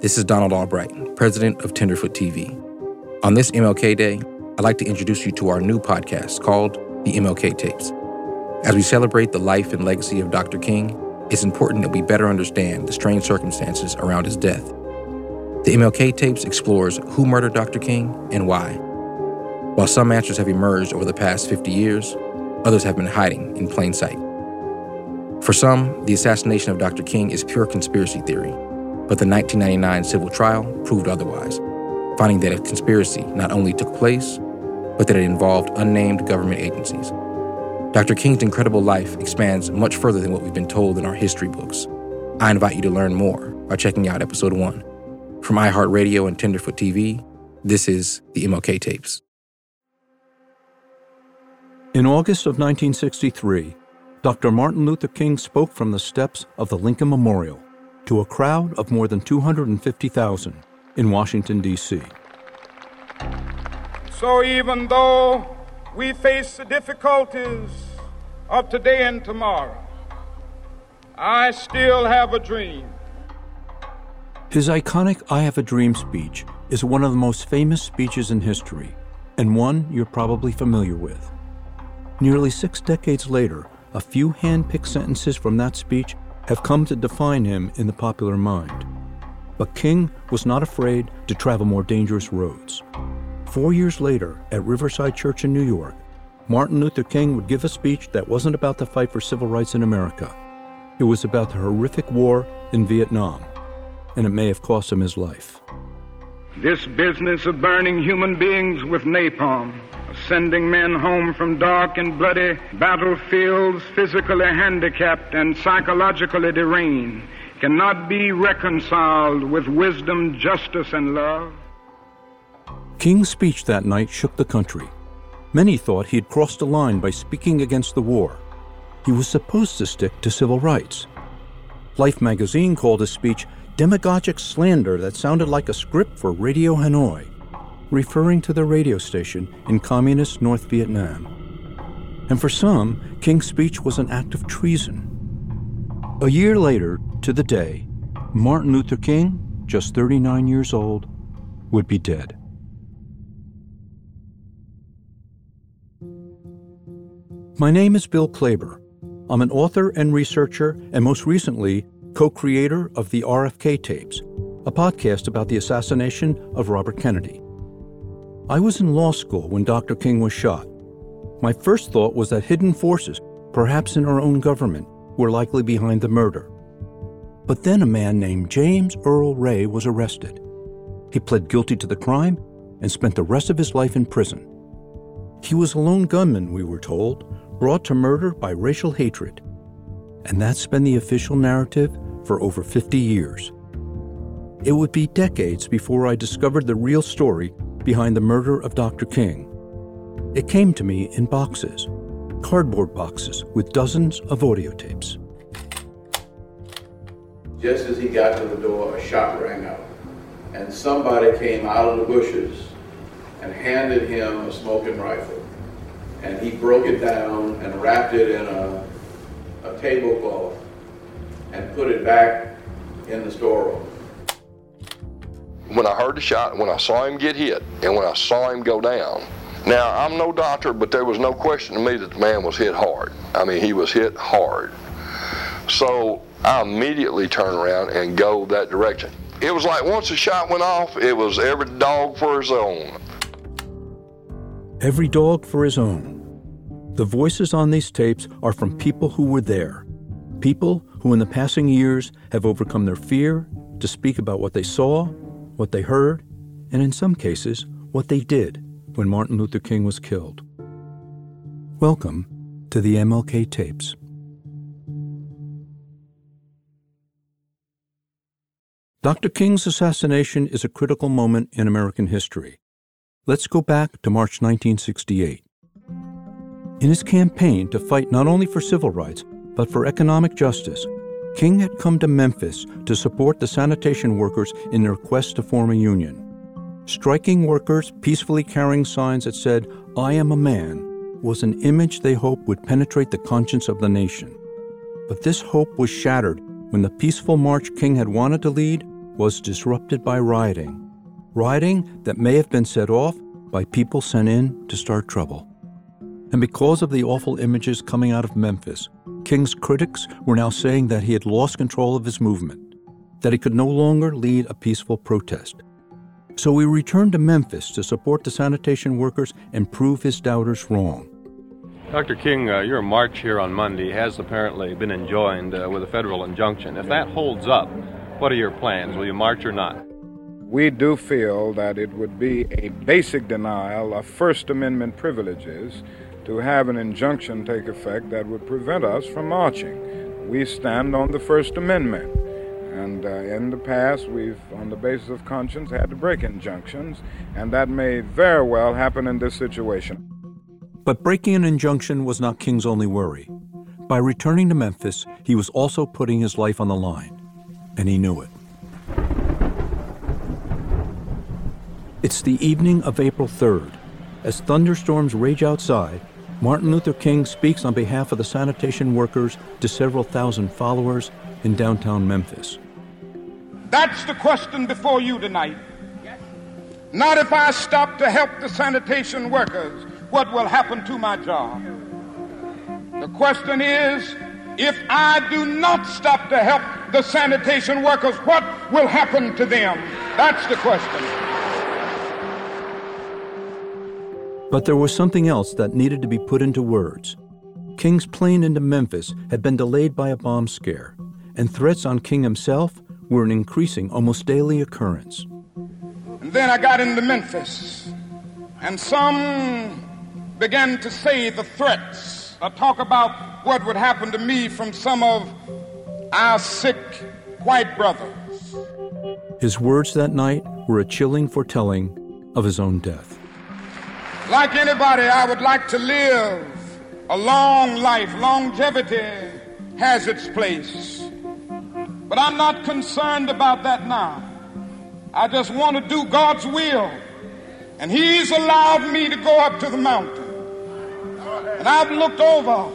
This is Donald Albright, president of Tenderfoot TV. On this MLK Day, I'd like to introduce you to our new podcast called The MLK Tapes. As we celebrate the life and legacy of Dr. King, it's important that we better understand the strange circumstances around his death. The MLK Tapes explores who murdered Dr. King and why. While some answers have emerged over the past 50 years, others have been hiding in plain sight. For some, the assassination of Dr. King is pure conspiracy theory, but the 1999 civil trial proved otherwise, finding that a conspiracy not only took place, but that it involved unnamed government agencies. Dr. King's incredible life expands much further than what we've been told in our history books. I invite you to learn more by checking out episode one. From iHeartRadio and Tenderfoot TV, this is the MLK Tapes. In August of 1963, Dr. Martin Luther King spoke from the steps of the Lincoln Memorial to a crowd of more than 250,000 in Washington, D.C. So even though we face the difficulties of today and tomorrow, I still have a dream. His iconic I Have a Dream speech is one of the most famous speeches in history, and one you're probably familiar with. Nearly six decades later, a few hand picked sentences from that speech have come to define him in the popular mind. But King was not afraid to travel more dangerous roads. Four years later, at Riverside Church in New York, Martin Luther King would give a speech that wasn't about the fight for civil rights in America. It was about the horrific war in Vietnam, and it may have cost him his life. This business of burning human beings with napalm sending men home from dark and bloody battlefields, physically handicapped and psychologically deranged, cannot be reconciled with wisdom, justice, and love. King's speech that night shook the country. Many thought he had crossed a line by speaking against the war. He was supposed to stick to civil rights. Life magazine called his speech demagogic slander that sounded like a script for Radio Hanoi referring to the radio station in communist North Vietnam. And for some, King's speech was an act of treason. A year later, to the day, Martin Luther King, just 39 years old, would be dead. My name is Bill Klaber. I'm an author and researcher, and most recently, co creator of the RFK Tapes, a podcast about the assassination of Robert Kennedy. I was in law school when Dr. King was shot. My first thought was that hidden forces, perhaps in our own government, were likely behind the murder. But then a man named James Earl Ray was arrested. He pled guilty to the crime and spent the rest of his life in prison. He was a lone gunman, we were told, brought to murder by racial hatred. And that's been the official narrative for over 50 years. It would be decades before I discovered the real story behind the murder of Dr. King. It came to me in boxes, cardboard boxes with dozens of audio tapes. Just as he got to the door, a shot rang out, and somebody came out of the bushes and handed him a smoking rifle. And he broke it down and wrapped it in a, a tablecloth and put it back in the storeroom when I heard the shot, when I saw him get hit, and when I saw him go down. Now, I'm no doctor, but there was no question to me that the man was hit hard. I mean, he was hit hard. So I immediately turn around and go that direction. It was like once the shot went off, it was every dog for his own. Every dog for his own. The voices on these tapes are from people who were there. People who, in the passing years, have overcome their fear to speak about what they saw what they heard, and in some cases, what they did when Martin Luther King was killed. Welcome to the MLK Tapes. Dr. King's assassination is a critical moment in American history. Let's go back to March 1968. In his campaign to fight not only for civil rights, but for economic justice, King had come to Memphis to support the sanitation workers in their quest to form a union. Striking workers peacefully carrying signs that said, I am a man, was an image they hoped would penetrate the conscience of the nation. But this hope was shattered when the peaceful march King had wanted to lead was disrupted by rioting. Rioting that may have been set off by people sent in to start trouble. And because of the awful images coming out of Memphis, King's critics were now saying that he had lost control of his movement, that he could no longer lead a peaceful protest. So he returned to Memphis to support the sanitation workers and prove his doubters wrong. Dr. King, uh, your march here on Monday has apparently been enjoined uh, with a federal injunction. If that holds up, what are your plans? Will you march or not? We do feel that it would be a basic denial of First Amendment privileges to have an injunction take effect that would prevent us from marching. We stand on the First Amendment. And uh, in the past, we've, on the basis of conscience, had to break injunctions, and that may very well happen in this situation. But breaking an injunction was not King's only worry. By returning to Memphis, he was also putting his life on the line, and he knew it. It's the evening of April 3rd. As thunderstorms rage outside, Martin Luther King speaks on behalf of the sanitation workers to several thousand followers in downtown Memphis. That's the question before you tonight. Not if I stop to help the sanitation workers what will happen to my job. The question is, if I do not stop to help the sanitation workers, what will happen to them? That's the question. But there was something else that needed to be put into words. King's plane into Memphis had been delayed by a bomb scare, and threats on King himself were an increasing, almost daily occurrence. And then I got into Memphis, and some began to say the threats or talk about what would happen to me from some of our sick white brothers. His words that night were a chilling foretelling of his own death. Like anybody, I would like to live a long life. Longevity has its place. But I'm not concerned about that now. I just want to do God's will. And He's allowed me to go up to the mountain. And I've looked over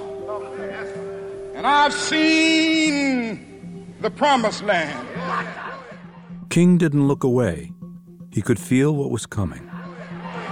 and I've seen the promised land. King didn't look away. He could feel what was coming.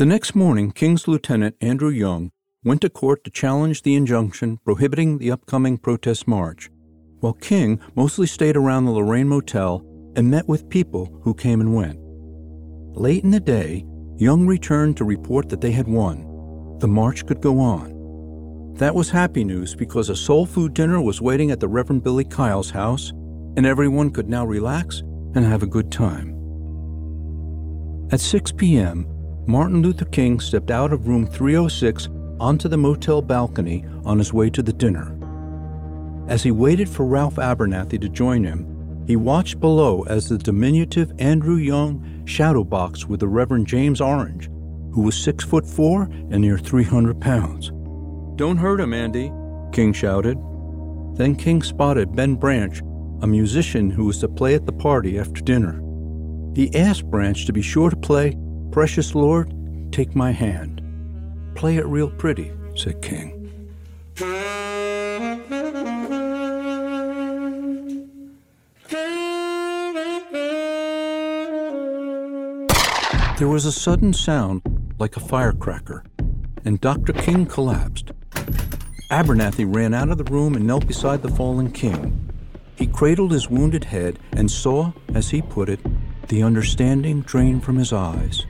The next morning, King's Lieutenant Andrew Young went to court to challenge the injunction prohibiting the upcoming protest march, while King mostly stayed around the Lorraine Motel and met with people who came and went. Late in the day, Young returned to report that they had won. The march could go on. That was happy news because a soul food dinner was waiting at the Reverend Billy Kyle's house, and everyone could now relax and have a good time. At 6 p.m., Martin Luther King stepped out of room 306 onto the motel balcony on his way to the dinner. As he waited for Ralph Abernathy to join him, he watched below as the diminutive Andrew Young shadowboxed with the Reverend James Orange, who was six foot four and near 300 pounds. Don't hurt him, Andy, King shouted. Then King spotted Ben Branch, a musician who was to play at the party after dinner. He asked Branch to be sure to play Precious Lord, Take My Hand. Play it real pretty, said King. There was a sudden sound like a firecracker, and Dr. King collapsed. Abernathy ran out of the room and knelt beside the fallen king. He cradled his wounded head and saw, as he put it, the understanding drain from his eyes.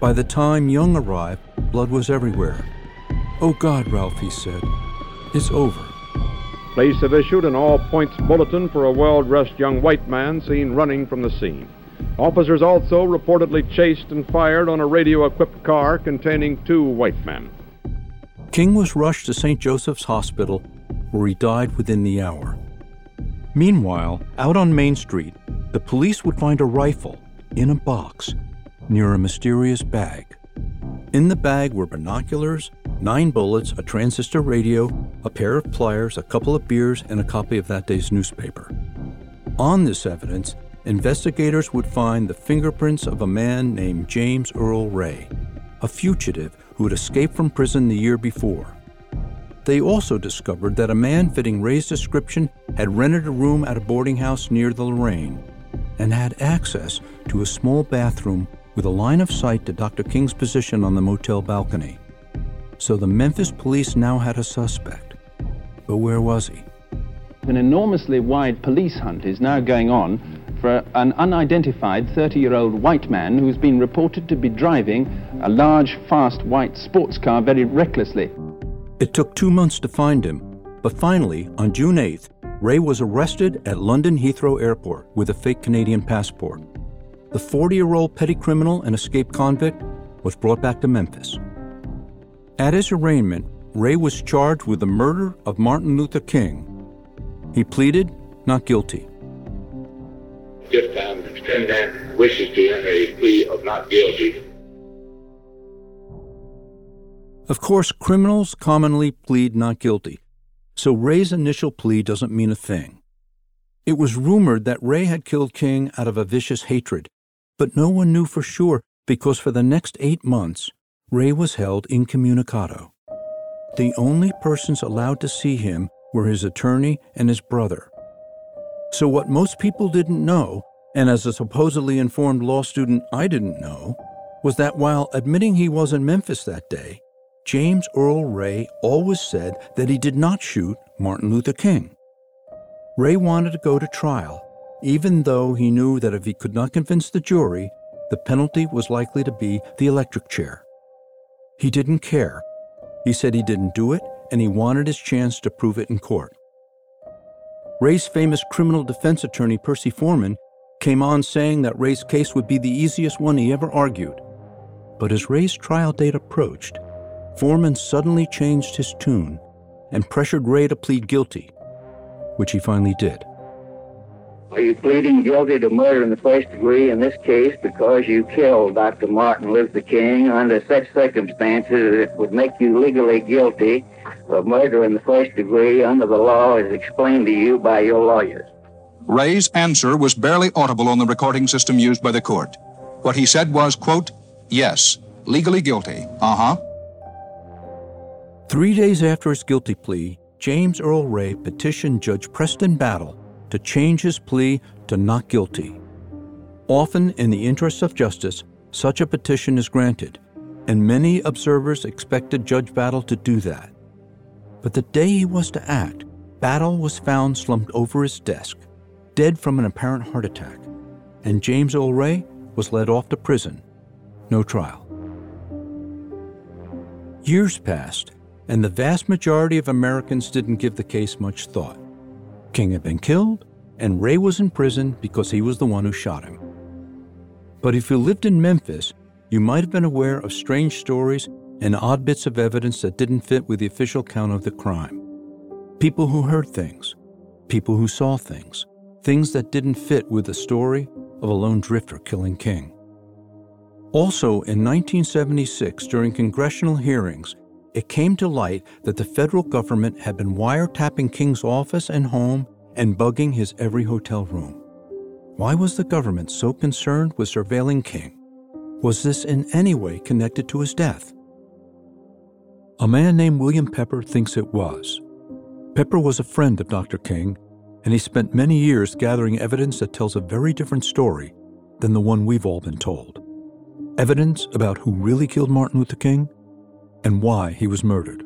By the time Young arrived, blood was everywhere. Oh God, Ralph, he said, it's over. Police have issued an all points bulletin for a well dressed young white man seen running from the scene. Officers also reportedly chased and fired on a radio equipped car containing two white men. King was rushed to St. Joseph's Hospital, where he died within the hour. Meanwhile, out on Main Street, the police would find a rifle in a box, near a mysterious bag. In the bag were binoculars, nine bullets, a transistor radio, a pair of pliers, a couple of beers, and a copy of that day's newspaper. On this evidence, investigators would find the fingerprints of a man named James Earl Ray, a fugitive who had escaped from prison the year before. They also discovered that a man fitting Ray's description had rented a room at a boarding house near the Lorraine and had access to a small bathroom with a line of sight to Dr. King's position on the motel balcony. So the Memphis police now had a suspect. But where was he? An enormously wide police hunt is now going on for an unidentified 30 year old white man who's been reported to be driving a large, fast white sports car very recklessly. It took two months to find him, but finally, on June 8th, Ray was arrested at London Heathrow Airport with a fake Canadian passport. The 40 year old petty criminal and escaped convict was brought back to Memphis. At his arraignment, Ray was charged with the murder of Martin Luther King. He pleaded not guilty. This time, the defendant wishes to enter a plea of not guilty. Of course, criminals commonly plead not guilty, so Ray's initial plea doesn't mean a thing. It was rumored that Ray had killed King out of a vicious hatred, but no one knew for sure because for the next eight months, Ray was held incommunicado. The only persons allowed to see him were his attorney and his brother. So, what most people didn't know, and as a supposedly informed law student I didn't know, was that while admitting he was in Memphis that day, James Earl Ray always said that he did not shoot Martin Luther King. Ray wanted to go to trial, even though he knew that if he could not convince the jury, the penalty was likely to be the electric chair. He didn't care. He said he didn't do it, and he wanted his chance to prove it in court. Ray's famous criminal defense attorney, Percy Foreman, came on saying that Ray's case would be the easiest one he ever argued. But as Ray's trial date approached, Foreman suddenly changed his tune and pressured Ray to plead guilty, which he finally did. Are you pleading guilty to murder in the first degree in this case because you killed Dr. Martin Luther King under such circumstances that it would make you legally guilty of murder in the first degree under the law as explained to you by your lawyers? Ray's answer was barely audible on the recording system used by the court. What he said was, quote, yes, legally guilty. Uh-huh. Three days after his guilty plea, James Earl Ray petitioned Judge Preston Battle to change his plea to not guilty. Often, in the interests of justice, such a petition is granted, and many observers expected Judge Battle to do that. But the day he was to act, Battle was found slumped over his desk, dead from an apparent heart attack, and James Earl Ray was led off to prison. No trial. Years passed, and the vast majority of Americans didn't give the case much thought. King had been killed, and Ray was in prison because he was the one who shot him. But if you lived in Memphis, you might have been aware of strange stories and odd bits of evidence that didn't fit with the official count of the crime. People who heard things, people who saw things, things that didn't fit with the story of a lone drifter killing King. Also, in 1976, during congressional hearings, it came to light that the federal government had been wiretapping King's office and home and bugging his every hotel room. Why was the government so concerned with surveilling King? Was this in any way connected to his death? A man named William Pepper thinks it was. Pepper was a friend of Dr. King, and he spent many years gathering evidence that tells a very different story than the one we've all been told. Evidence about who really killed Martin Luther King and why he was murdered.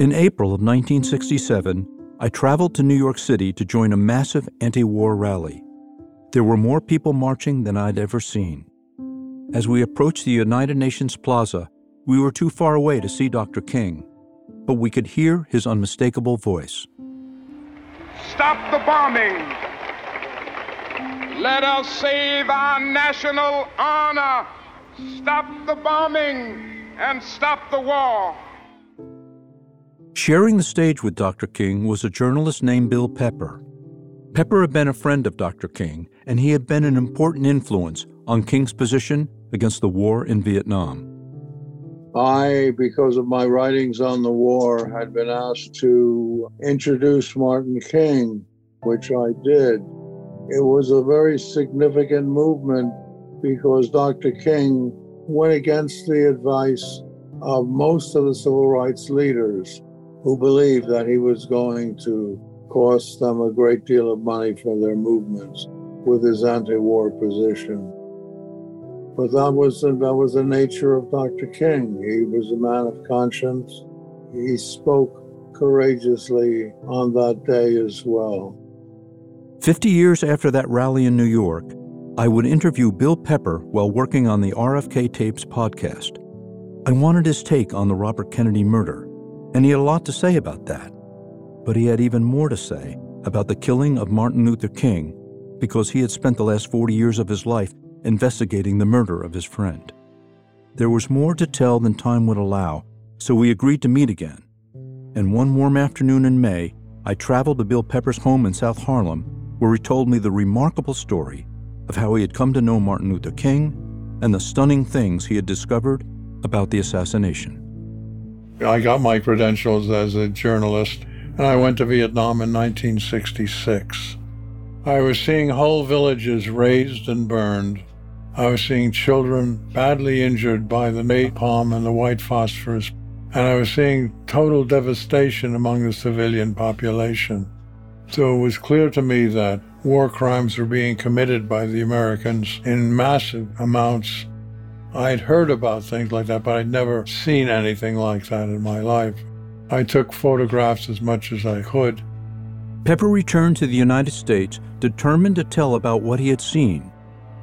In April of 1967, I traveled to New York City to join a massive anti war rally. There were more people marching than I'd ever seen. As we approached the United Nations Plaza, we were too far away to see Dr. King, but we could hear his unmistakable voice. Stop the bombing! Let us save our national honor. Stop the bombing and stop the war. Sharing the stage with Dr. King was a journalist named Bill Pepper. Pepper had been a friend of Dr. King, and he had been an important influence on King's position against the war in Vietnam. I, because of my writings on the war, had been asked to introduce Martin King, which I did. It was a very significant movement because Dr. King went against the advice of most of the civil rights leaders who believed that he was going to cost them a great deal of money for their movements with his anti-war position. But that was that was the nature of Dr. King. He was a man of conscience. He spoke courageously on that day as well. Fifty years after that rally in New York, I would interview Bill Pepper while working on the RFK Tapes podcast. I wanted his take on the Robert Kennedy murder, and he had a lot to say about that. But he had even more to say about the killing of Martin Luther King because he had spent the last 40 years of his life investigating the murder of his friend. There was more to tell than time would allow, so we agreed to meet again. And one warm afternoon in May, I traveled to Bill Pepper's home in South Harlem where he told me the remarkable story of how he had come to know Martin Luther King and the stunning things he had discovered about the assassination. I got my credentials as a journalist, and I went to Vietnam in 1966. I was seeing whole villages razed and burned. I was seeing children badly injured by the napalm and the white phosphorus, and I was seeing total devastation among the civilian population. So it was clear to me that war crimes were being committed by the Americans in massive amounts. I'd heard about things like that, but I'd never seen anything like that in my life. I took photographs as much as I could. Pepper returned to the United States determined to tell about what he had seen,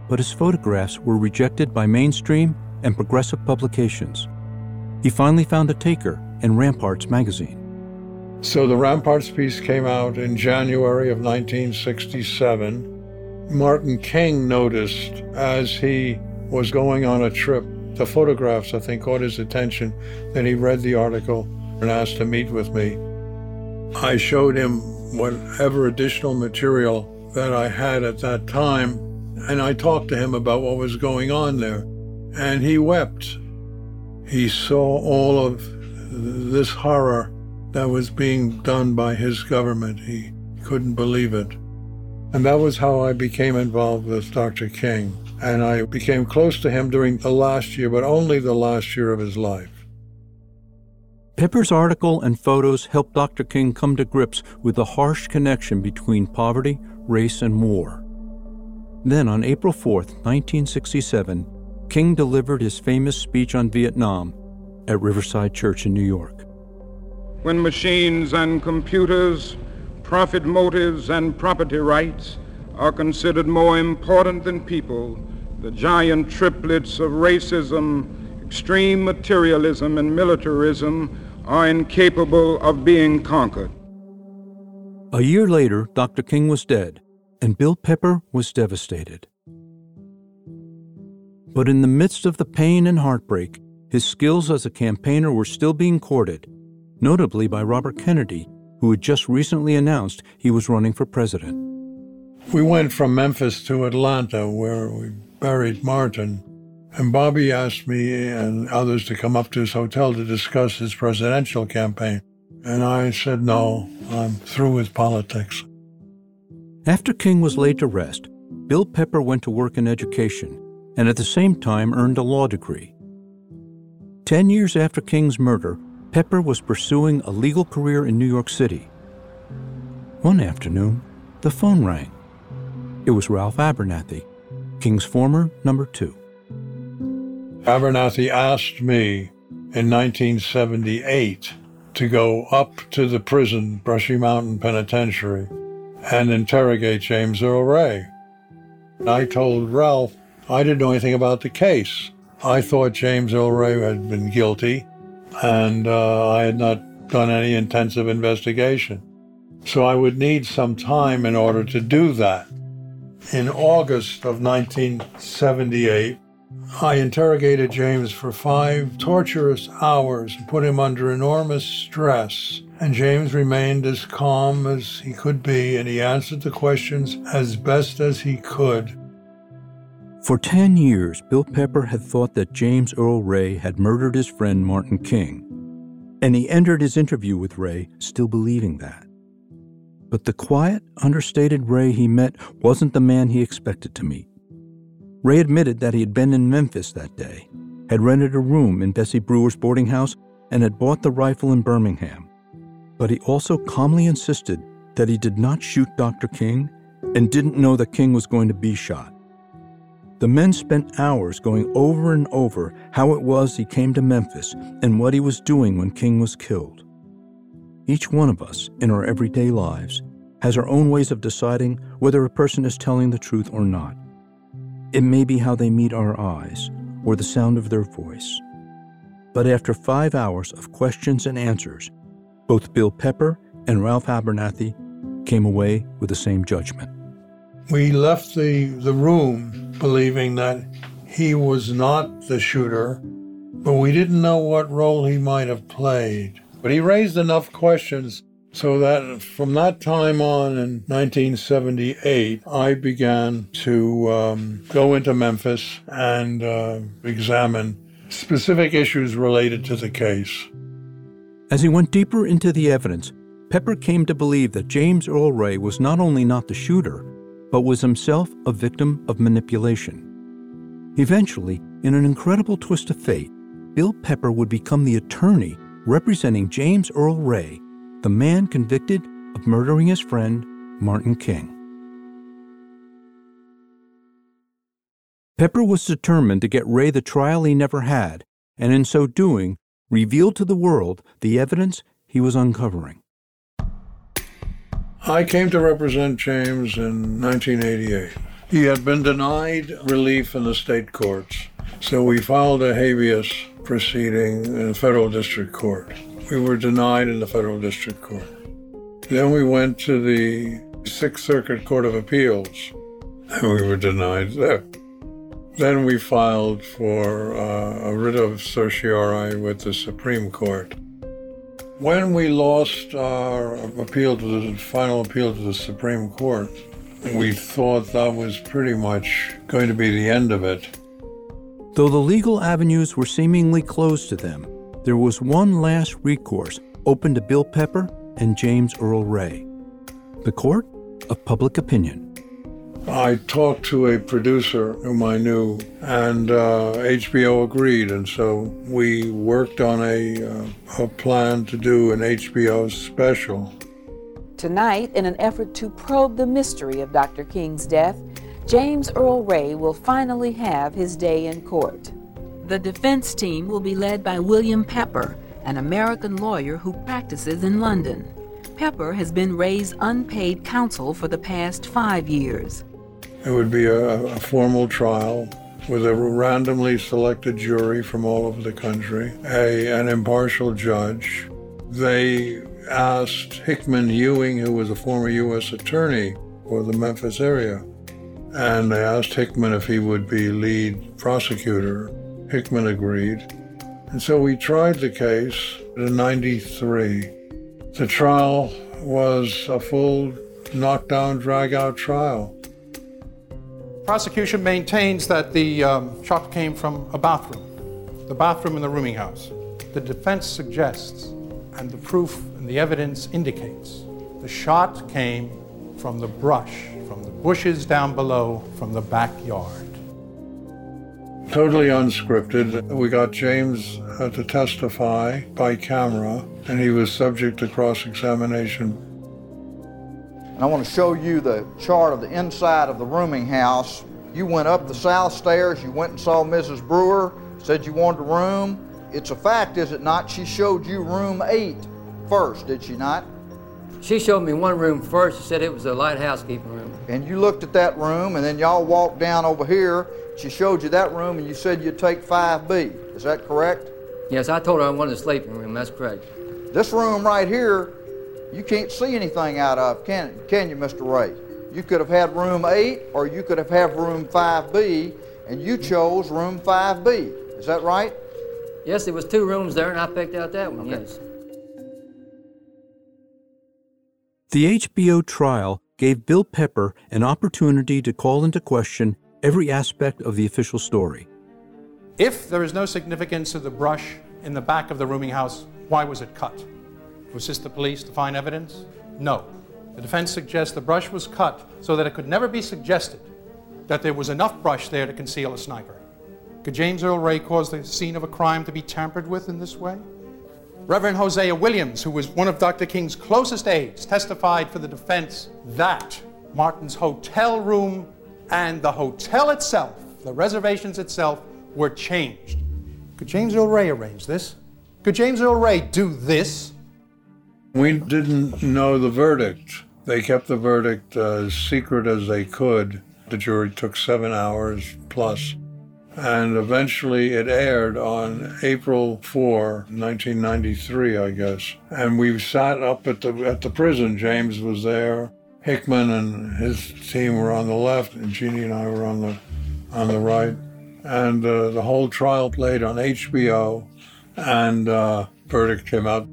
but his photographs were rejected by mainstream and progressive publications. He finally found a taker in Ramparts magazine. So the Ramparts piece came out in January of 1967. Martin King noticed as he was going on a trip, the photographs, I think, caught his attention. Then he read the article and asked to meet with me. I showed him whatever additional material that I had at that time, and I talked to him about what was going on there. And he wept. He saw all of this horror that was being done by his government. He couldn't believe it. And that was how I became involved with Dr. King. And I became close to him during the last year, but only the last year of his life. Pepper's article and photos helped Dr. King come to grips with the harsh connection between poverty, race, and war. Then, on April 4, 1967, King delivered his famous speech on Vietnam at Riverside Church in New York when machines and computers, profit motives, and property rights are considered more important than people, the giant triplets of racism, extreme materialism, and militarism are incapable of being conquered. A year later, Dr. King was dead, and Bill Pepper was devastated. But in the midst of the pain and heartbreak, his skills as a campaigner were still being courted notably by Robert Kennedy, who had just recently announced he was running for president. We went from Memphis to Atlanta, where we buried Martin. And Bobby asked me and others to come up to his hotel to discuss his presidential campaign. And I said, no, I'm through with politics. After King was laid to rest, Bill Pepper went to work in education and at the same time earned a law degree. Ten years after King's murder, Pepper was pursuing a legal career in New York City. One afternoon, the phone rang. It was Ralph Abernathy, King's former number two. Abernathy asked me in 1978 to go up to the prison, Brushy Mountain Penitentiary, and interrogate James Earl Ray. I told Ralph I didn't know anything about the case. I thought James Earl Ray had been guilty and uh, I had not done any intensive investigation. So I would need some time in order to do that. In August of 1978, I interrogated James for five torturous hours and put him under enormous stress. And James remained as calm as he could be, and he answered the questions as best as he could. For 10 years, Bill Pepper had thought that James Earl Ray had murdered his friend Martin King. And he entered his interview with Ray still believing that. But the quiet, understated Ray he met wasn't the man he expected to meet. Ray admitted that he had been in Memphis that day, had rented a room in Bessie Brewer's boarding house, and had bought the rifle in Birmingham. But he also calmly insisted that he did not shoot Dr. King and didn't know that King was going to be shot. The men spent hours going over and over how it was he came to Memphis and what he was doing when King was killed. Each one of us, in our everyday lives, has our own ways of deciding whether a person is telling the truth or not. It may be how they meet our eyes or the sound of their voice. But after five hours of questions and answers, both Bill Pepper and Ralph Abernathy came away with the same judgment. We left the, the room believing that he was not the shooter, but we didn't know what role he might have played. But he raised enough questions so that from that time on in 1978, I began to um, go into Memphis and uh, examine specific issues related to the case. As he went deeper into the evidence, Pepper came to believe that James Earl Ray was not only not the shooter, but was himself a victim of manipulation. Eventually, in an incredible twist of fate, Bill Pepper would become the attorney representing James Earl Ray the man convicted of murdering his friend, Martin King. Pepper was determined to get Ray the trial he never had, and in so doing, revealed to the world the evidence he was uncovering. I came to represent James in 1988. He had been denied relief in the state courts, so we filed a habeas proceeding in a federal district court. We were denied in the federal district court. Then we went to the Sixth Circuit Court of Appeals, and we were denied there. Then we filed for uh, a writ of certiorari with the Supreme Court. When we lost our appeal to the final appeal to the Supreme Court, we thought that was pretty much going to be the end of it. Though the legal avenues were seemingly closed to them, there was one last recourse open to Bill Pepper and James Earl Ray the court of public opinion. I talked to a producer whom I knew, and uh, HBO agreed, and so we worked on a, uh, a plan to do an HBO special. Tonight, in an effort to probe the mystery of Dr. King's death, James Earl Ray will finally have his day in court. The defense team will be led by William Pepper, an American lawyer who practices in London. Pepper has been Ray's unpaid counsel for the past five years. It would be a, a formal trial with a randomly selected jury from all over the country, a, an impartial judge. They asked Hickman Ewing, who was a former U.S. attorney for the Memphis area, and they asked Hickman if he would be lead prosecutor. Hickman agreed. And so we tried the case in 93. The trial was a full knockdown, drag out trial. Prosecution maintains that the um, shot came from a bathroom, the bathroom in the rooming house. The defense suggests, and the proof and the evidence indicates, the shot came from the brush, from the bushes down below, from the backyard. Totally unscripted. We got James uh, to testify by camera, and he was subject to cross examination. I want to show you the chart of the inside of the rooming house. You went up the south stairs, you went and saw Mrs. Brewer, said you wanted a room. It's a fact, is it not? She showed you room eight first, did she not? She showed me one room first. She said it was a light housekeeping room. And you looked at that room, and then y'all walked down over here she showed you that room and you said you'd take 5B. Is that correct? Yes, I told her I wanted a sleeping room. That's correct. This room right here, you can't see anything out of, can, can you, Mr. Ray? You could have had room 8 or you could have had room 5B, and you chose room 5B. Is that right? Yes, there was two rooms there, and I picked out that one, okay. yes. The HBO trial gave Bill Pepper an opportunity to call into question every aspect of the official story. If there is no significance to the brush in the back of the rooming house, why was it cut? To assist the police to find evidence? No. The defense suggests the brush was cut so that it could never be suggested that there was enough brush there to conceal a sniper. Could James Earl Ray cause the scene of a crime to be tampered with in this way? Reverend Hosea Williams, who was one of Dr. King's closest aides, testified for the defense that Martin's hotel room and the hotel itself, the reservations itself, were changed. Could James Earl Ray arrange this? Could James Earl Ray do this? We didn't know the verdict. They kept the verdict as secret as they could. The jury took seven hours plus. And eventually it aired on April 4, 1993, I guess. And we sat up at the, at the prison. James was there. Hickman and his team were on the left, and Jeannie and I were on the, on the right. And uh, the whole trial played on HBO, and uh, verdict came out.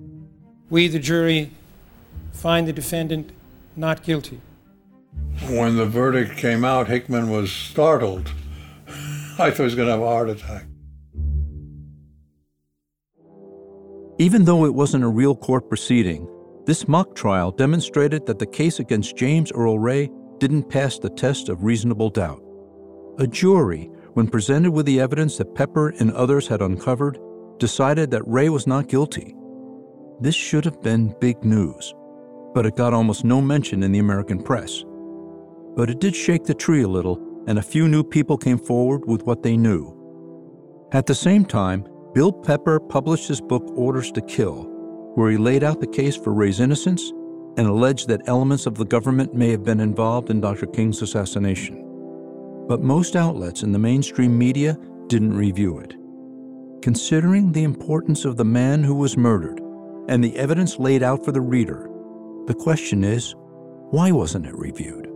We, the jury, find the defendant not guilty. When the verdict came out, Hickman was startled. I thought he was going to have a heart attack. Even though it wasn't a real court proceeding, this mock trial demonstrated that the case against James Earl Ray didn't pass the test of reasonable doubt. A jury, when presented with the evidence that Pepper and others had uncovered, decided that Ray was not guilty. This should have been big news, but it got almost no mention in the American press. But it did shake the tree a little, and a few new people came forward with what they knew. At the same time, Bill Pepper published his book Orders to Kill, where he laid out the case for Ray's innocence and alleged that elements of the government may have been involved in Dr. King's assassination. But most outlets in the mainstream media didn't review it. Considering the importance of the man who was murdered and the evidence laid out for the reader, the question is why wasn't it reviewed?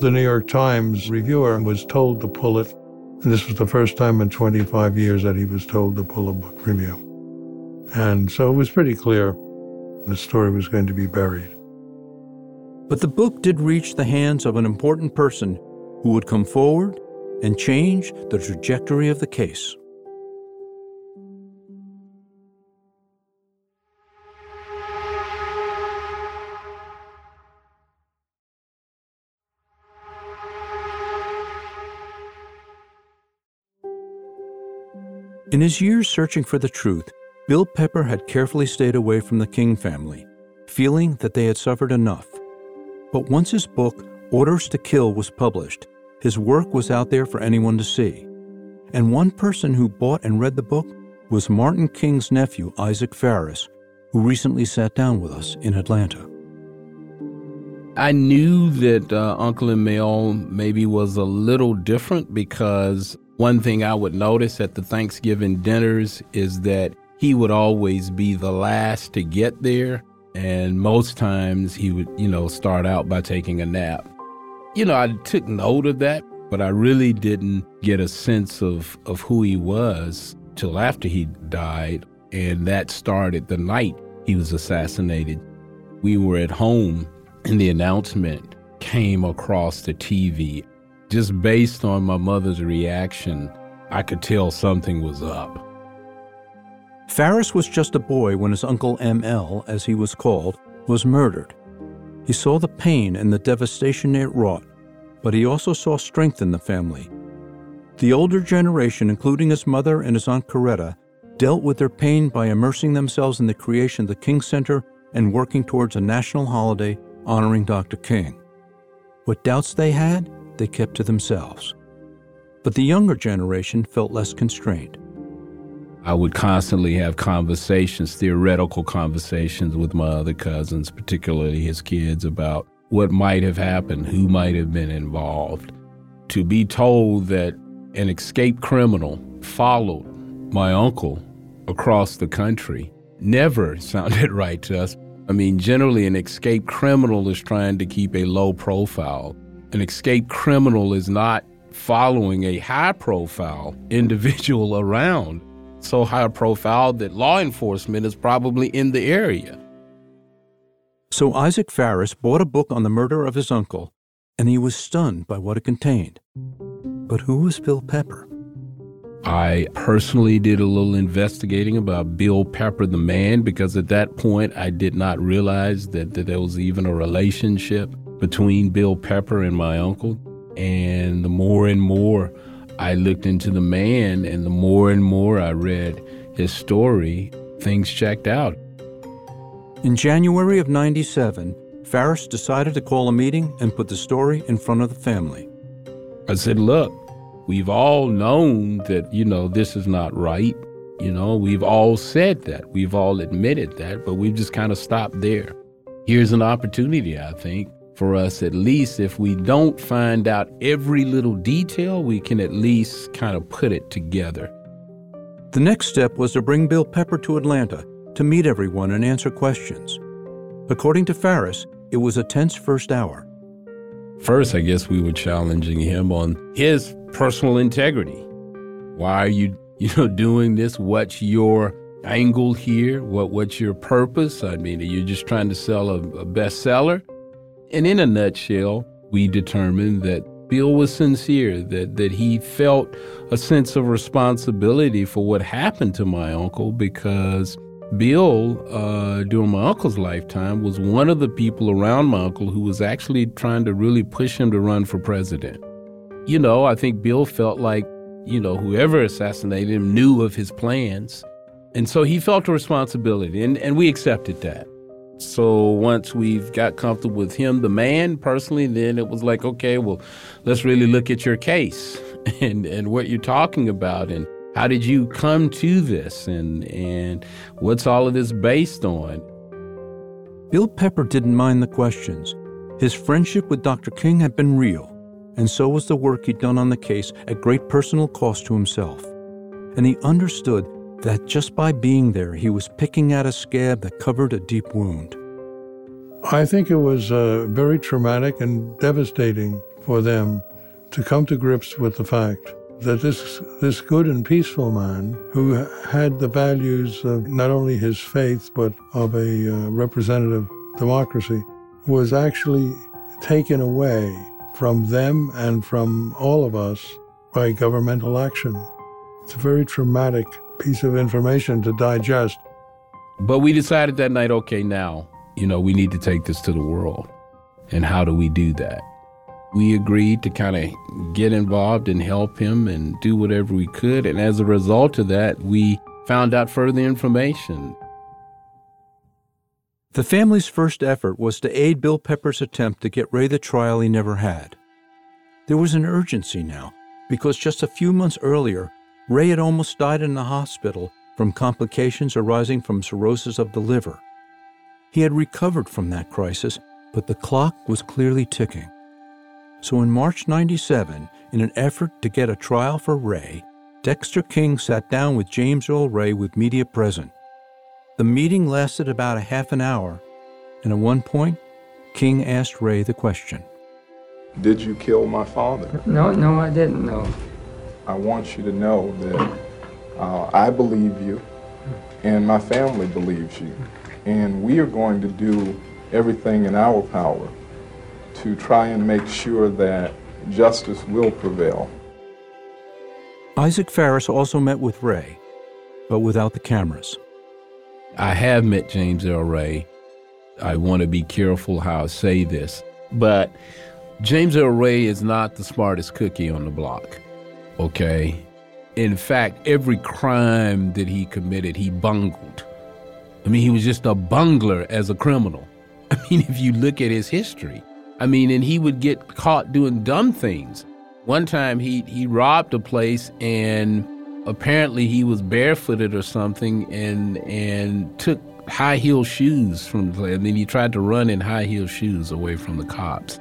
The New York Times reviewer was told to pull it. And this was the first time in 25 years that he was told to pull a book review. And so it was pretty clear the story was going to be buried. But the book did reach the hands of an important person who would come forward and change the trajectory of the case. In his years searching for the truth, Bill Pepper had carefully stayed away from the King family, feeling that they had suffered enough. But once his book, Orders to Kill, was published, his work was out there for anyone to see. And one person who bought and read the book was Martin King's nephew, Isaac Farris, who recently sat down with us in Atlanta. I knew that uh, Uncle Emil maybe was a little different because one thing I would notice at the Thanksgiving dinners is that he would always be the last to get there. And most times he would, you know, start out by taking a nap. You know, I took note of that, but I really didn't get a sense of, of who he was till after he died. And that started the night he was assassinated. We were at home and the announcement came across the TV. Just based on my mother's reaction, I could tell something was up. Farris was just a boy when his uncle ML, as he was called, was murdered. He saw the pain and the devastation it wrought, but he also saw strength in the family. The older generation, including his mother and his Aunt Coretta, dealt with their pain by immersing themselves in the creation of the King Center and working towards a national holiday honoring Dr. King. What doubts they had, they kept to themselves. But the younger generation felt less constrained. I would constantly have conversations, theoretical conversations with my other cousins, particularly his kids, about what might have happened, who might have been involved. To be told that an escaped criminal followed my uncle across the country never sounded right to us. I mean, generally, an escaped criminal is trying to keep a low profile. An escaped criminal is not following a high profile individual around. So high profile that law enforcement is probably in the area. So Isaac Farris bought a book on the murder of his uncle, and he was stunned by what it contained. But who was Bill Pepper? I personally did a little investigating about Bill Pepper, the man, because at that point I did not realize that, that there was even a relationship between Bill Pepper and my uncle. And the more and more I looked into the man, and the more and more I read his story, things checked out. In January of 97, Farris decided to call a meeting and put the story in front of the family. I said, Look, we've all known that, you know, this is not right. You know, we've all said that. We've all admitted that, but we've just kind of stopped there. Here's an opportunity, I think, for us, at least if we don't find out every little detail, we can at least kind of put it together. The next step was to bring Bill Pepper to Atlanta to meet everyone and answer questions. According to Farris, it was a tense first hour. First, I guess we were challenging him on his personal integrity. Why are you, you know, doing this? What's your angle here? What what's your purpose? I mean, are you just trying to sell a, a bestseller? And in a nutshell, we determined that Bill was sincere, that, that he felt a sense of responsibility for what happened to my uncle because Bill, uh, during my uncle's lifetime, was one of the people around my uncle who was actually trying to really push him to run for president. You know, I think Bill felt like, you know, whoever assassinated him knew of his plans. And so he felt a responsibility, and, and we accepted that. So once we've got comfortable with him, the man personally, then it was like, okay, well, let's really look at your case and, and what you're talking about and how did you come to this and and what's all of this based on? Bill Pepper didn't mind the questions. His friendship with Dr. King had been real, and so was the work he'd done on the case at great personal cost to himself. And he understood that just by being there, he was picking at a scab that covered a deep wound. I think it was uh, very traumatic and devastating for them to come to grips with the fact that this this good and peaceful man who had the values of not only his faith but of a uh, representative democracy was actually taken away from them and from all of us by governmental action. It's a very traumatic piece of information to digest. But we decided that night, okay, now, you know, we need to take this to the world. And how do we do that? We agreed to kind of get involved and help him and do whatever we could. And as a result of that, we found out further information. The family's first effort was to aid Bill Pepper's attempt to get Ray the trial he never had. There was an urgency now, because just a few months earlier, Ray had almost died in the hospital from complications arising from cirrhosis of the liver. He had recovered from that crisis, but the clock was clearly ticking. So in March 97, in an effort to get a trial for Ray, Dexter King sat down with James Earl Ray with media present. The meeting lasted about a half an hour, and at one point, King asked Ray the question Did you kill my father? No, no, I didn't know. I want you to know that uh, I believe you and my family believes you. And we are going to do everything in our power to try and make sure that justice will prevail. Isaac Farris also met with Ray, but without the cameras. I have met James Earl Ray. I want to be careful how I say this, but James Earl Ray is not the smartest cookie on the block okay? In fact, every crime that he committed, he bungled. I mean, he was just a bungler as a criminal. I mean, if you look at his history, I mean, and he would get caught doing dumb things. One time he, he robbed a place and apparently he was barefooted or something and and took high heel shoes from the place. And then he tried to run in high heel shoes away from the cops.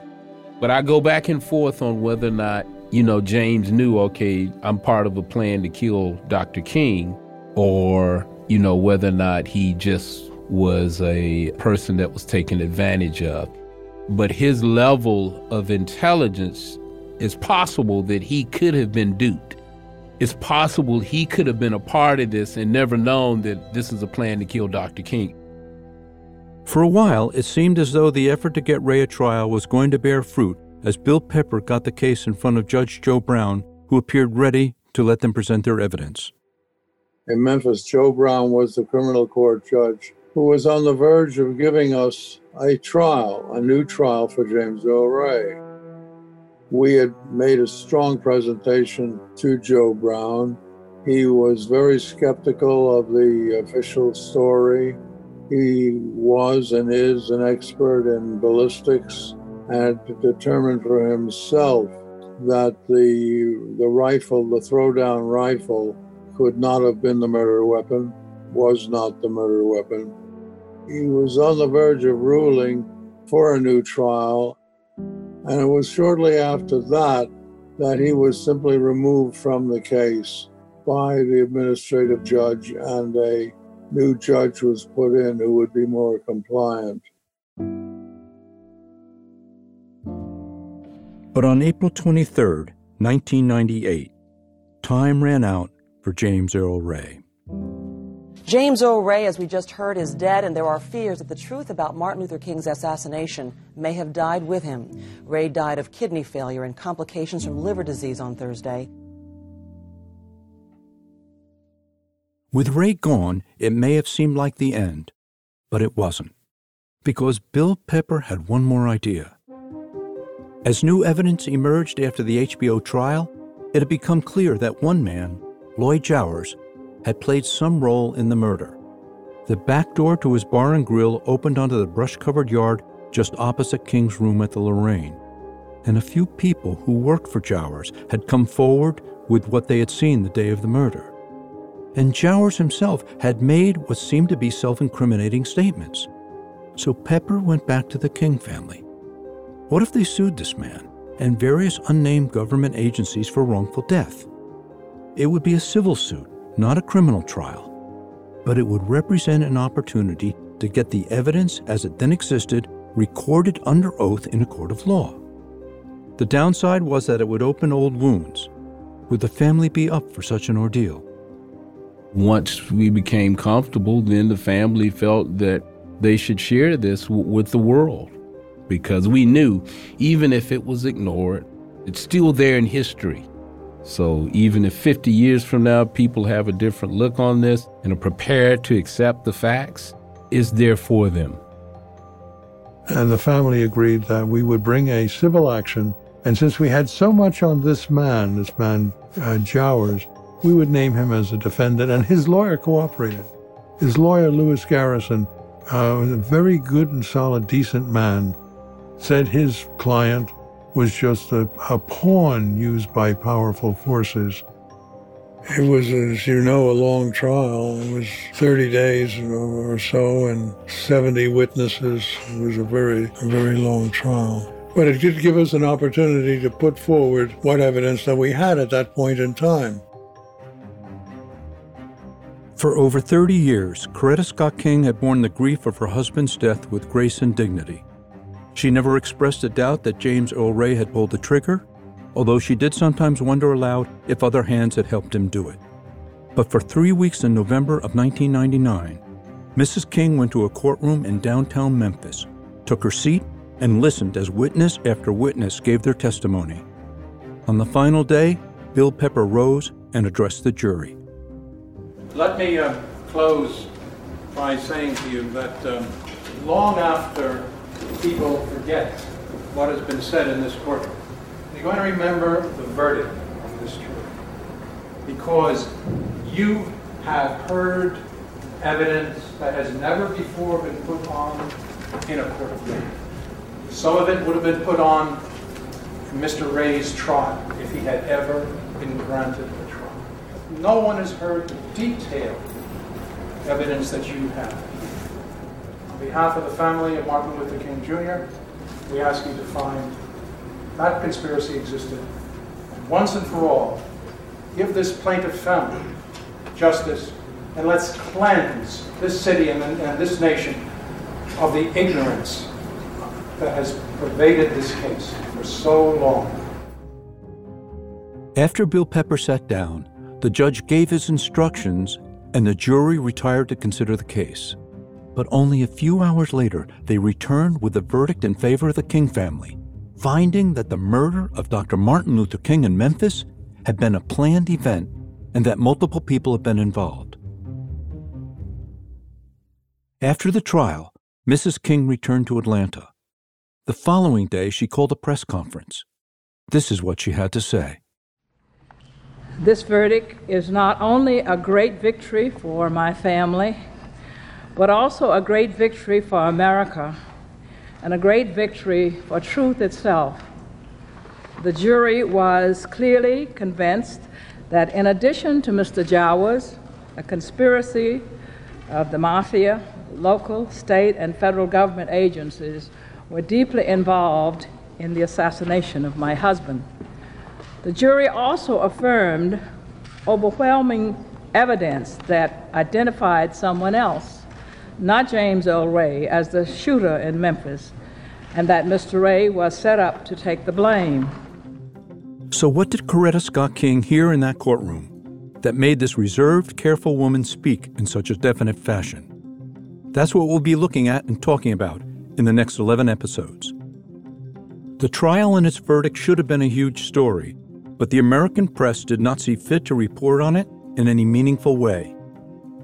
But I go back and forth on whether or not you know, James knew, okay, I'm part of a plan to kill Dr. King, or, you know, whether or not he just was a person that was taken advantage of. But his level of intelligence is possible that he could have been duped. It's possible he could have been a part of this and never known that this is a plan to kill Dr. King. For a while, it seemed as though the effort to get Ray a trial was going to bear fruit as Bill Pepper got the case in front of Judge Joe Brown, who appeared ready to let them present their evidence. In Memphis, Joe Brown was the criminal court judge who was on the verge of giving us a trial, a new trial for James Earl Ray. We had made a strong presentation to Joe Brown. He was very skeptical of the official story. He was and is an expert in ballistics and determined for himself that the the rifle, the throwdown rifle, could not have been the murder weapon, was not the murder weapon. He was on the verge of ruling for a new trial, and it was shortly after that that he was simply removed from the case by the administrative judge, and a new judge was put in who would be more compliant. But on April 23, 1998, time ran out for James Earl Ray. James Earl Ray, as we just heard, is dead, and there are fears that the truth about Martin Luther King's assassination may have died with him. Ray died of kidney failure and complications from liver disease on Thursday. With Ray gone, it may have seemed like the end, but it wasn't, because Bill Pepper had one more idea. As new evidence emerged after the HBO trial, it had become clear that one man, Lloyd Jowers, had played some role in the murder. The back door to his bar and grill opened onto the brush covered yard just opposite King's room at the Lorraine. And a few people who worked for Jowers had come forward with what they had seen the day of the murder. And Jowers himself had made what seemed to be self incriminating statements. So Pepper went back to the King family what if they sued this man and various unnamed government agencies for wrongful death? It would be a civil suit, not a criminal trial, but it would represent an opportunity to get the evidence as it then existed recorded under oath in a court of law. The downside was that it would open old wounds. Would the family be up for such an ordeal? Once we became comfortable, then the family felt that they should share this w- with the world because we knew even if it was ignored, it's still there in history. So even if 50 years from now people have a different look on this and are prepared to accept the facts, it's there for them. And the family agreed that we would bring a civil action. And since we had so much on this man, this man uh, Jowers, we would name him as a defendant, and his lawyer cooperated. His lawyer, Lewis Garrison, uh, was a very good and solid, decent man said his client was just a, a pawn used by powerful forces. It was, as you know, a long trial. It was 30 days or so and 70 witnesses. It was a very, very long trial. But it did give us an opportunity to put forward what evidence that we had at that point in time. For over 30 years, Coretta Scott King had borne the grief of her husband's death with grace and dignity. She never expressed a doubt that James Earl Ray had pulled the trigger, although she did sometimes wonder aloud if other hands had helped him do it. But for three weeks in November of 1999, Mrs. King went to a courtroom in downtown Memphis, took her seat, and listened as witness after witness gave their testimony. On the final day, Bill Pepper rose and addressed the jury. Let me uh, close by saying to you that um, long after people forget what has been said in this courtroom. You're going to remember the verdict of this jury because you have heard evidence that has never before been put on in a court of law. Some of it would have been put on in Mr. Ray's trial if he had ever been granted a trial. No one has heard the detailed evidence that you have. On behalf of the family of Martin Luther King Jr., we ask you to find that conspiracy existed. And once and for all, give this plaintiff family justice and let's cleanse this city and, and this nation of the ignorance that has pervaded this case for so long. After Bill Pepper sat down, the judge gave his instructions and the jury retired to consider the case. But only a few hours later, they returned with a verdict in favor of the King family, finding that the murder of Dr. Martin Luther King in Memphis had been a planned event and that multiple people had been involved. After the trial, Mrs. King returned to Atlanta. The following day, she called a press conference. This is what she had to say. This verdict is not only a great victory for my family, but also a great victory for America and a great victory for truth itself. The jury was clearly convinced that in addition to Mr. Jowers, a conspiracy of the mafia, local, state, and federal government agencies were deeply involved in the assassination of my husband. The jury also affirmed overwhelming evidence that identified someone else not James Earl Ray, as the shooter in Memphis, and that Mr. Ray was set up to take the blame. So, what did Coretta Scott King hear in that courtroom that made this reserved, careful woman speak in such a definite fashion? That's what we'll be looking at and talking about in the next 11 episodes. The trial and its verdict should have been a huge story, but the American press did not see fit to report on it in any meaningful way.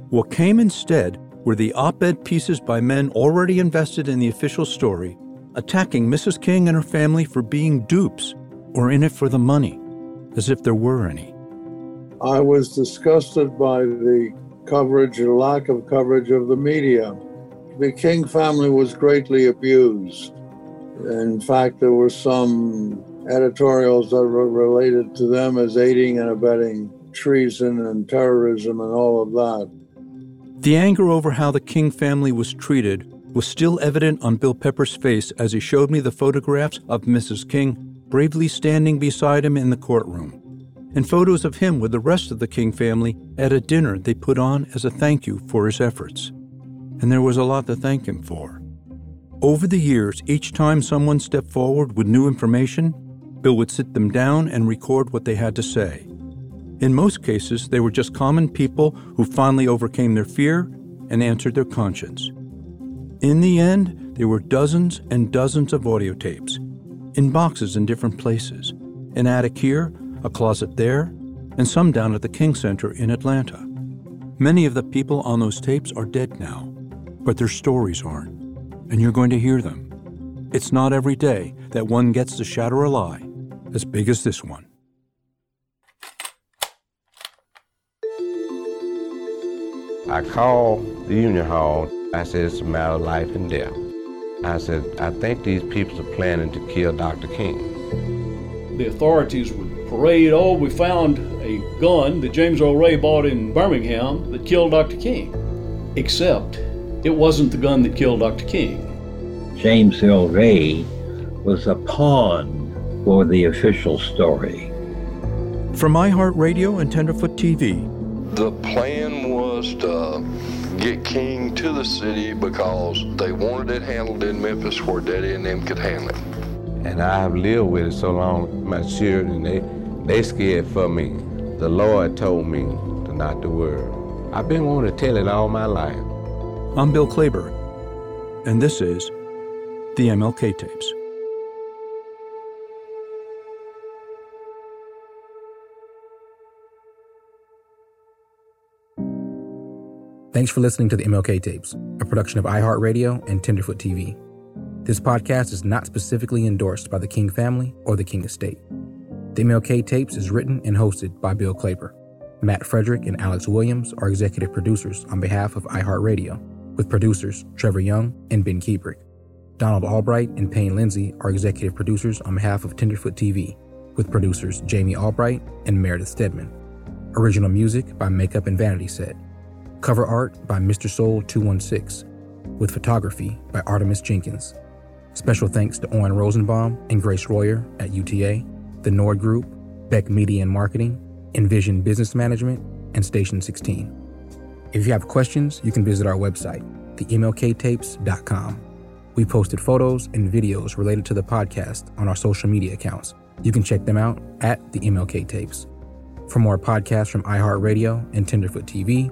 What came instead were the op ed pieces by men already invested in the official story, attacking Mrs. King and her family for being dupes or in it for the money, as if there were any. I was disgusted by the coverage or lack of coverage of the media. The King family was greatly abused. In fact, there were some editorials that were related to them as aiding and abetting treason and terrorism and all of that. The anger over how the King family was treated was still evident on Bill Pepper's face as he showed me the photographs of Mrs. King bravely standing beside him in the courtroom, and photos of him with the rest of the King family at a dinner they put on as a thank you for his efforts. And there was a lot to thank him for. Over the years, each time someone stepped forward with new information, Bill would sit them down and record what they had to say. In most cases, they were just common people who finally overcame their fear and answered their conscience. In the end, there were dozens and dozens of audio tapes, in boxes in different places an attic here, a closet there, and some down at the King Center in Atlanta. Many of the people on those tapes are dead now, but their stories aren't, and you're going to hear them. It's not every day that one gets to shatter a lie as big as this one. I called the union hall. I said, it's a matter of life and death. I said, I think these people are planning to kill Dr. King. The authorities would parade, oh, we found a gun that James Earl Ray bought in Birmingham that killed Dr. King. Except it wasn't the gun that killed Dr. King. James Earl Ray was a pawn for the official story. From iHeartRadio and Tenderfoot TV, the plan was to uh, get King to the city because they wanted it handled in Memphis where Daddy and them could handle it. And I have lived with it so long, my children, they, they scared for me. The Lord told me to not to worry. I've been wanting to tell it all my life. I'm Bill Klaber, and this is the MLK Tapes. Thanks for listening to the MLK Tapes, a production of iHeartRadio and Tenderfoot TV. This podcast is not specifically endorsed by the King family or the King estate. The MLK Tapes is written and hosted by Bill Klaber. Matt Frederick and Alex Williams are executive producers on behalf of iHeartRadio, with producers Trevor Young and Ben Kuebrick. Donald Albright and Payne Lindsay are executive producers on behalf of Tenderfoot TV, with producers Jamie Albright and Meredith Stedman. Original music by Makeup and Vanity Set. Cover art by Mr. Soul 216, with photography by Artemis Jenkins. Special thanks to Owen Rosenbaum and Grace Royer at UTA, the Nord Group, Beck Media and Marketing, Envision Business Management, and Station 16. If you have questions, you can visit our website, themlktapes.com. We posted photos and videos related to the podcast on our social media accounts. You can check them out at the MLK Tapes. For more podcasts from iHeartRadio and Tenderfoot TV,